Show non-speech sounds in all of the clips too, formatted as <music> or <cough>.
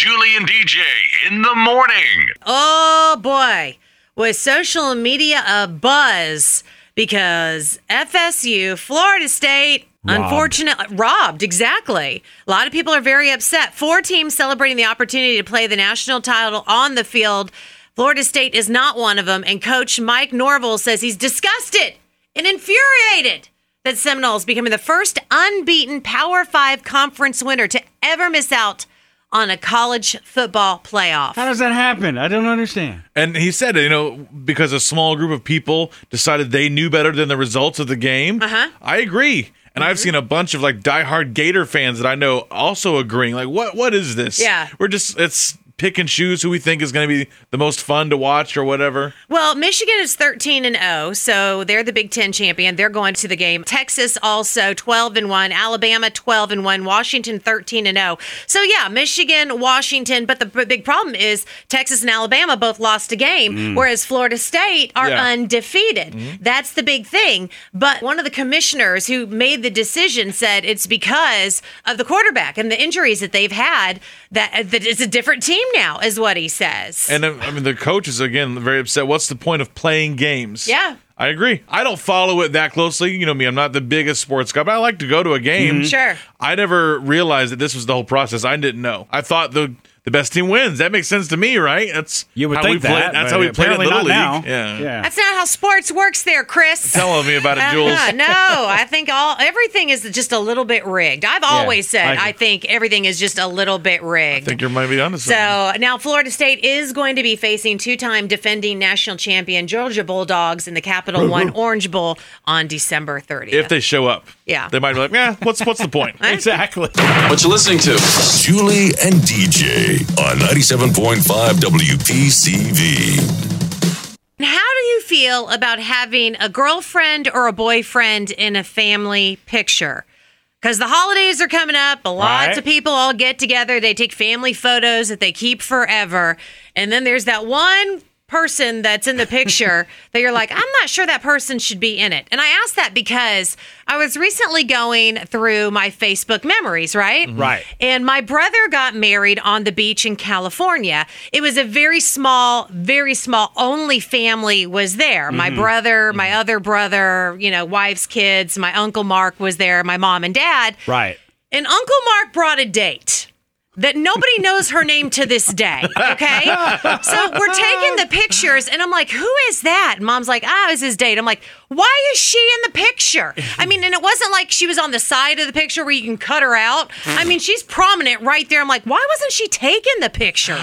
Julie and DJ in the morning. Oh boy, was social media a buzz because FSU, Florida State, Robbed. unfortunately robbed. Exactly. A lot of people are very upset. Four teams celebrating the opportunity to play the national title on the field. Florida State is not one of them, and Coach Mike Norvell says he's disgusted and infuriated that Seminoles becoming the first unbeaten Power Five conference winner to ever miss out on a college football playoff. How does that happen? I don't understand. And he said, you know, because a small group of people decided they knew better than the results of the game. Uh-huh. I agree. And I've seen a bunch of like diehard Gator fans that I know also agreeing. Like, what what is this? Yeah. We're just it's pick and choose who we think is going to be the most fun to watch or whatever. Well, Michigan is 13 and 0, so they're the Big 10 champion. They're going to the game. Texas also 12 and 1, Alabama 12 and 1, Washington 13 and 0. So yeah, Michigan, Washington, but the b- big problem is Texas and Alabama both lost a game, mm. whereas Florida State are Yeah. undefeated. Mm-hmm. That's the big thing. But one of the commissioners who made the decision said it's because of the quarterback and the injuries that they've had that that it's a different team now is what he says. And uh, I mean, the coach is again very upset. What's the point of playing games? Yeah. I agree. I don't follow it that closely. You know me, I'm not the biggest sports guy, but I like to go to a game. Sure. I never realized that this was the whole process. I didn't know. I thought the the best team wins. That makes sense to me, right? That's You would how think we play. that. That's how we played in apparently Little League. now. Yeah. Yeah. That's not how sports works there, Chris. Telling me about it, <laughs> Jules. Uh-huh. No, I think all everything is just a little bit rigged. I've always said I I, think everything is just a little bit rigged. I think you might be onto something. so now Florida State is going to be facing two-time defending national champion Georgia Bulldogs in the Capital One <laughs> Orange Bowl on December 30th. if they show up, Yeah. they might be like, "Yeah, what's what's the point?" <laughs> Exactly. What you listening to? Julie and DJ on 97.5 WPCV. How do you feel about having a girlfriend or a boyfriend in a family picture? Because the holidays are coming up, lots Right. of people all get together. They take family photos that they keep forever. And then there's that one person that's in the picture <laughs> that you're like, I'm not sure that person should be in it. And I asked that because I was recently going through my Facebook memories, right? Mm-hmm. Right. And my brother got married on the beach in California. It was a very small, very small, only family was there. My mm-hmm. brother, my mm-hmm. other brother, you know, wife's kids, my uncle Mark was there, my mom and dad. Right. And Uncle Mark brought a date that nobody knows her name to this day. Okay. So we're taking the pictures, and I'm like, who is that? And mom's like, ah, it's his date. I'm like, why is she in the picture? I mean, and it wasn't like she was on the side of the picture where you can cut her out. I mean, she's prominent right there. I'm like, why wasn't she taking the pictures?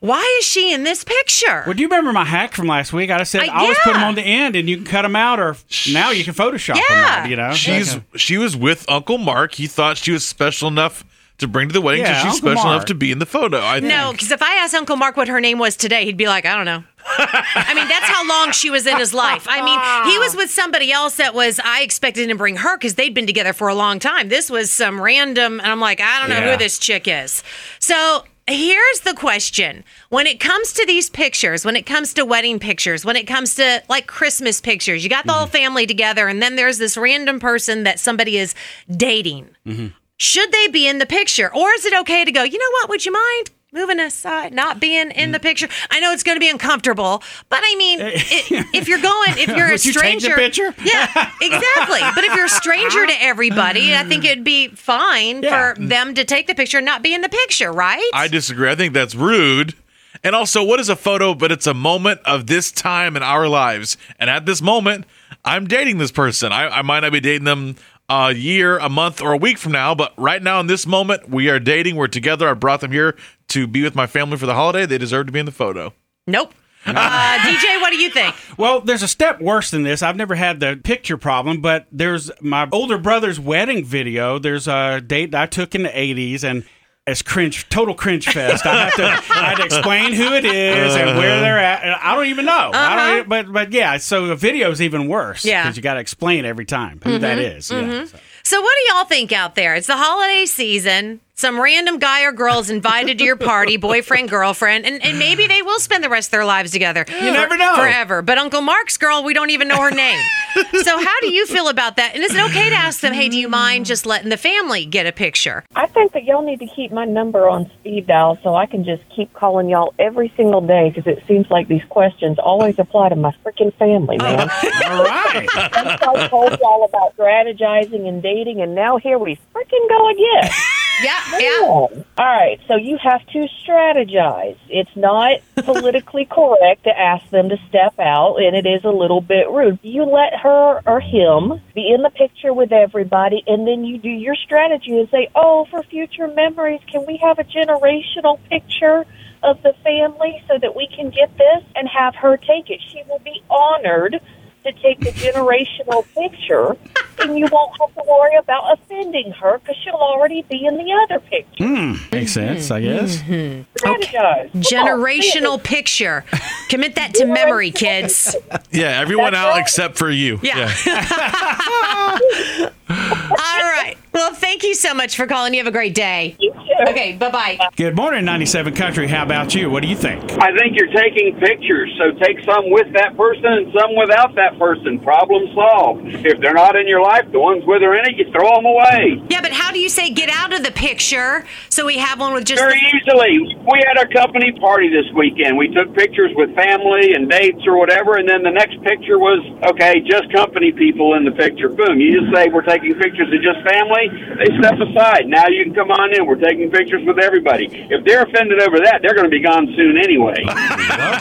Why is she in this picture? Well, do you remember my hack from last week? I said I- I always put them on the end, and you can cut them out, or now you can Photoshop them. Out, you know, She's Okay. she was with Uncle Mark. He thought she was special enough to bring to the wedding, Yeah, she's Uncle special Mark. enough to be in the photo. I No, think. because if I asked Uncle Mark what her name was today, he'd be like, I don't know. <laughs> I mean, that's how long she was in his life. I mean, he was with somebody else that was, I expected him to bring her because they'd been together for a long time. This was some random, and I'm like, I don't know Yeah. who this chick is. So here's the question when it comes to these pictures, when it comes to wedding pictures, when it comes to like Christmas pictures, you got the whole mm-hmm. family together, and then there's this random person that somebody is dating mm-hmm. Should they be in the picture or is it okay to go you know what would you mind moving aside not being in the picture i know it's going to be uncomfortable but i mean eh. i if you're going if <laughs> you're a Would you the stranger picture? <laughs> yeah exactly but if you're a stranger to everybody i think it'd be fine Yeah. for mm. them to take the picture and not be in the picture right I disagree. I think that's rude. And also, what is a photo? But it's a moment of this time in our lives. And at this moment, I'm dating this person. I, I might not be dating them a year, a month, or a week from now, but right now in this moment, we are dating. We're together. I brought them here to be with my family for the holiday. They deserve to be in the photo. nope uh, dj what do you think <laughs> Well, there's a step worse than this. I've never had the picture problem, but there's my older brother's wedding video. There's a date that I took in the 80s, and it's cringe, total cringe fest. I have to, I had to explain who it is and where they're at. I don't even know. I don't, uh-huh. even- but but yeah. So the video is even worse. Yeah. because you got to explain every time who that mm-hmm. is. Yeah, mm-hmm. so. So, what do y'all think out there? It's the holiday season. some random guy or girl is invited to your party, boyfriend, girlfriend, and, and maybe they will spend the rest of their lives together. You never know. Forever. But Uncle Mark's girl, we don't even know her name. <laughs> so how do you feel about that? And is it okay to ask them, hey, do you mind just letting the family get a picture? I think that y'all need to keep my number on speed dial so I can just keep calling y'all every single day because it seems like these questions always apply to my freaking family, oh, man. <laughs> All right. I told y'all about strategizing and dating, and now here we freaking go again. <laughs> Yeah, yeah. All right, so you have to strategize. It's not <laughs> politically correct to ask them to step out, and it is a little bit rude. You let her or him be in the picture with everybody, and then you do your strategy and say, Oh, for future memories, can we have a generational picture? Of the family, so that we can get this and have her take it. She will be honored to take the generational picture, and you won't have to worry about offending her because she'll already be in the other picture. Hmm. Makes sense, I guess. Mm-hmm. Strategize. Come on, Generational picture. Commit that to memory, kids. Yeah, everyone That's out right. except for you. Yeah. <laughs> <laughs> All right. Well, thank you so much for calling. You have a great day. You too. Okay, bye bye. Good morning, 97 Country. How about you? What do you think? I think you're taking pictures, so take some with that person and some without that person. Problem solved. If they're not in your life, the ones with are in it, you throw them away. Yeah, but how do you say get out of the picture so we have one with just Very the, easily. We had a company party this weekend. We took pictures with family and dates or whatever, and then the next picture was, okay, just company people in the picture. Boom. You just say, we're taking pictures of just family. They step aside. Now you can come on in. We're taking pictures with everybody. If they're offended over that, they're going to be gone soon anyway.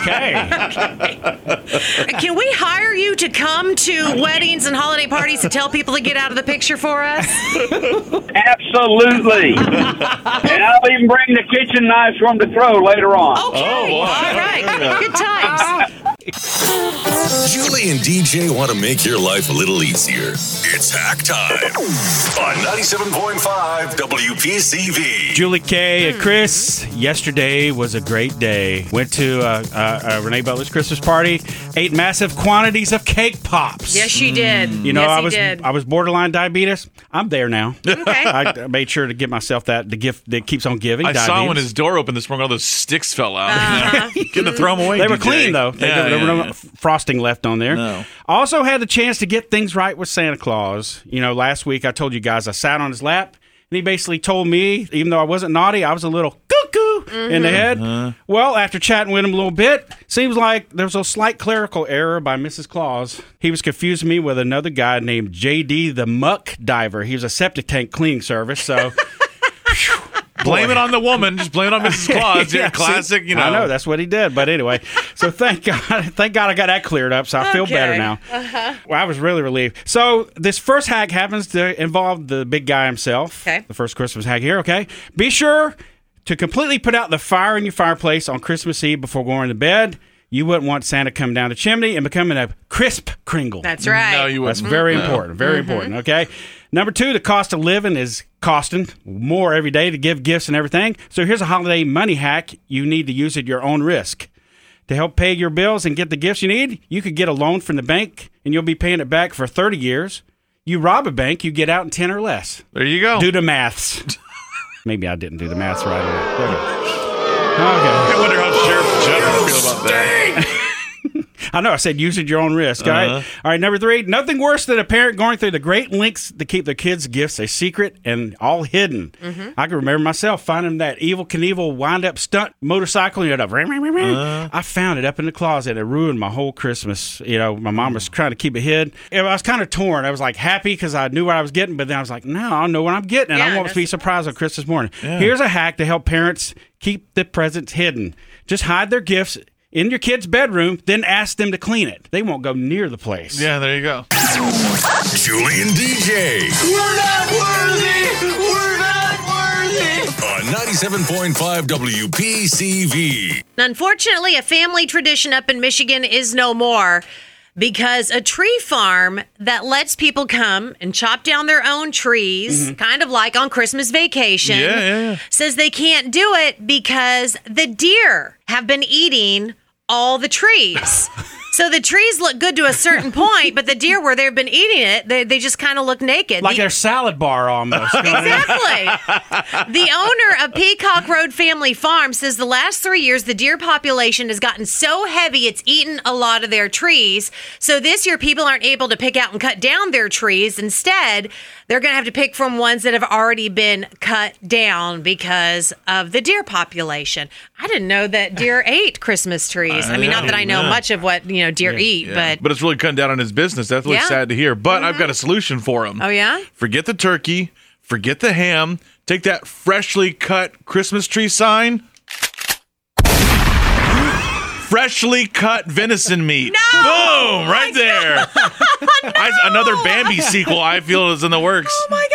Okay. <laughs> Can we hire you to come to weddings and holiday parties to tell people to get out of the picture for us? Absolutely. and I'll even bring the kitchen knives for them to throw later on. Okay. All right. Good times. <laughs> <laughs> Julie and DJ want to make your life a little easier. It's hack time on 97.5 WPCV. Julie K and Chris, yesterday was a great day. Went to uh, uh, uh, Renee Butler's Christmas party, ate massive quantities of cake pops. Yes, she did. You know, yes, I was did. I was borderline diabetes. I'm there now. Okay. <laughs> I made sure to give myself that the gift that keeps on giving. I saw when his door opened this morning, all those sticks fell out. Uh-huh. <laughs> Gonna throw them away. They were clean though. They- Yeah, there were yeah, no frosting left on there. No. Also had the chance to get things right with Santa Claus. You know, last week I told you guys I sat on his lap and he basically told me, even though I wasn't naughty, I was a little cuckoo in the head. Uh-huh. Well, after chatting with him a little bit, seems like there was a slight clerical error by Mrs. Claus. He was confusing me with another guy named JD the Muck Diver. He was a septic tank cleaning service, so. <laughs> Blame it on the woman. Just blame it on Mrs. <laughs> Claus. yeah, Yeah, see, classic. You know. I know that's what he did. But anyway, so thank <laughs> God, thank God I got that cleared up. So I feel better Okay. now. Uh-huh. Well, I was really relieved. So this first hack happens to involve the big guy himself. Okay. The first Christmas hack here. Okay. Be sure to completely put out the fire in your fireplace on Christmas Eve before going to bed. You wouldn't want Santa coming down the chimney and becoming a crisp Kringle. That's right. No, you That's wouldn't. very No. important. Very mm-hmm. important. Okay. Number two, the cost of living is costing more every day to give gifts and everything. So here's a holiday money hack you need to use at your own risk. To help pay your bills and get the gifts you need, you could get a loan from the bank and you'll be paying it back for 30 years. You rob a bank, you get out in 10 or less. There you go. Do the maths. <laughs> Maybe I didn't do the maths right. Okay. I wonder how Sheriff Jeff would feel about that. I know. I said use at your own risk. All right. Uh-huh. All right. Number three. Nothing worse than a parent going through the great lengths to keep their kids' gifts a secret and all hidden. Mm-hmm. I can remember myself finding that Evel Knievel wind up stunt motorcycle. You know, the ring, ring, ring, ring. Uh-huh. I found it up in the closet. It ruined my whole Christmas. You know, my mom was trying to keep it hid. I was kind of torn. I was like happy because I knew what I was getting, but then I was like, no, I don't know what I'm getting, and Yeah, I want to be that's- surprised on Christmas morning. Here's a hack to help parents keep the presents hidden. Just hide their gifts in your kid's bedroom, then ask them to clean it. They won't go near the place. Yeah, there you go. Julie and DJ We're not worthy. We're not worthy. on 97.5 WPCV. Unfortunately, a family tradition up in Michigan is no more because a tree farm that lets people come and chop down their own trees, mm-hmm. kind of like on Christmas vacation, Yeah, yeah, yeah. says they can't do it because the deer have been eating all the trees. <laughs> So the trees look good to a certain <laughs> point, but the deer, where they've been eating it, they, they just kind of look naked. Like The- their salad bar almost. You know what I mean? Exactly. the owner of Peacock Road Family Farm says the last three years the deer population has gotten so heavy it's eaten a lot of their trees. So this year people aren't able to pick out and cut down their trees. Instead, they're going to have to pick from ones that have already been cut down because of the deer population. I didn't know that deer ate Christmas trees. I mean, not that I know much of what you know deer eat, but But it's really cutting down on his business. That's really Yeah. sad to hear. But I've got a mm-hmm. solution for him. oh yeah. Forget the turkey, forget the ham, take that freshly cut Christmas tree sign. Freshly cut venison meat. Boom! Right oh there. <laughs> I, another Bambi sequel I feel is in the works. Oh my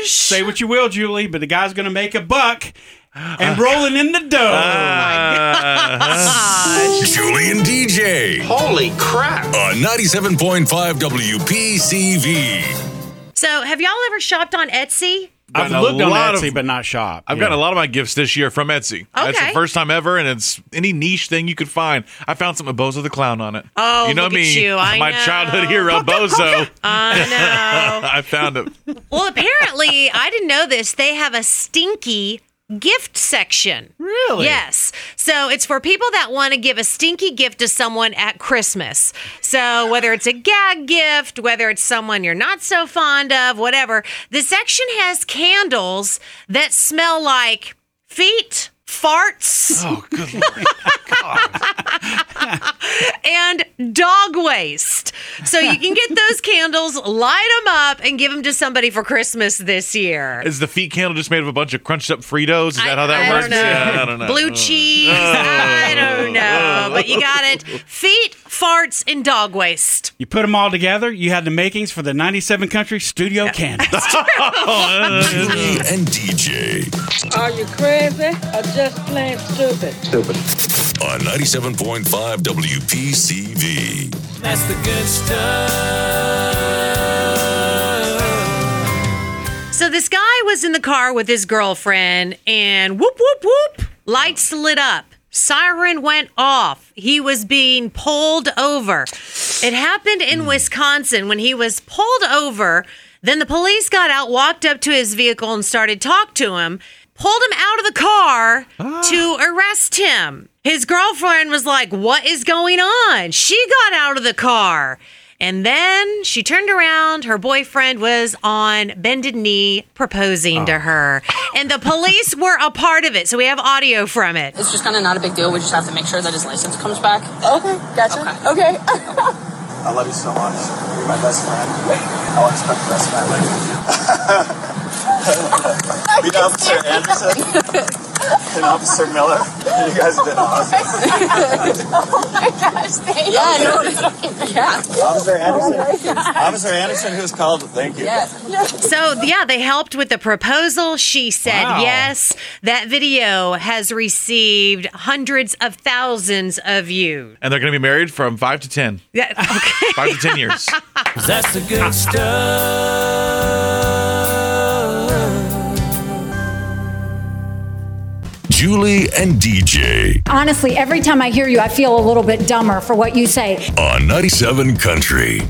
gosh. Say what you will, Julie, but the guy's going to make a buck and uh, rolling in the dough. Julie and DJ Holy crap. on 97.5 WPCV. So, have y'all ever shopped on Etsy? I've gotten a looked on lot Etsy, of- but not shop. I've Yeah. gotten a lot of my gifts this year from Etsy. That's the Okay. first time ever, and it's any niche thing you could find. I found something with Bozo the Clown on it. Oh, you know look at me, you. I my know. childhood hero, Bozo. <laughs> I know. I found it. well, apparently, I didn't know this. They have a stinky gift section. Really? Yes. So it's for people that want to give a stinky gift to someone at Christmas. So whether it's a gag gift, whether it's someone you're not so fond of, whatever, the section has candles that smell like feet, farts, Oh, good lord. <laughs> and dog waste. So you can get those <laughs> candles, light them up, and give them to somebody for Christmas this year. Is the feet candle just made of a bunch of crunched up Fritos? Is that how that I works? Don't know. Yeah, I don't know. Blue oh. cheese. Oh. I don't know. Oh. But you got it. Feet, farts, and dog waste. You put them all together, you had the makings for the 97 country studio candles. <laughs> Julie and DJ Are you crazy or just plain stupid? stupid? On 97.5 WPCV. That's the good stuff. So this guy was in the car with his girlfriend, and whoop, whoop, whoop, lights lit up. Siren went off. He was being pulled over. It happened in hmm. Wisconsin when he was pulled over. Then the police got out, walked up to his vehicle, and started talk to him. Pulled him out of the car ah. to arrest him. His girlfriend was like, "What is going on?" She got out of the car. And then she turned around. Her boyfriend was on bended knee proposing to oh. her. And the police were a part of it. So we have audio from it. It's just kind of not a big deal. We just have to make sure that his license comes back. Okay, gotcha. Okay. I love you so much. You're my best friend. I want to spend the rest of <laughs> my life with you. Meet Officer Anderson and Officer Miller. You guys have been awesome. Yeah, no, yeah. Officer Anderson. <laughs> Officer Anderson, who's called? Thank you. Yes. So, yeah, they helped with the proposal. She said Wow. yes. That video has received hundreds of thousands of views. And they're going to be married from five to ten. Yeah, okay. Five to ten years. <laughs> That's the good stuff. Julie and DJ Honestly, every time I hear you, I feel a little bit dumber for what you say. on 97 Country.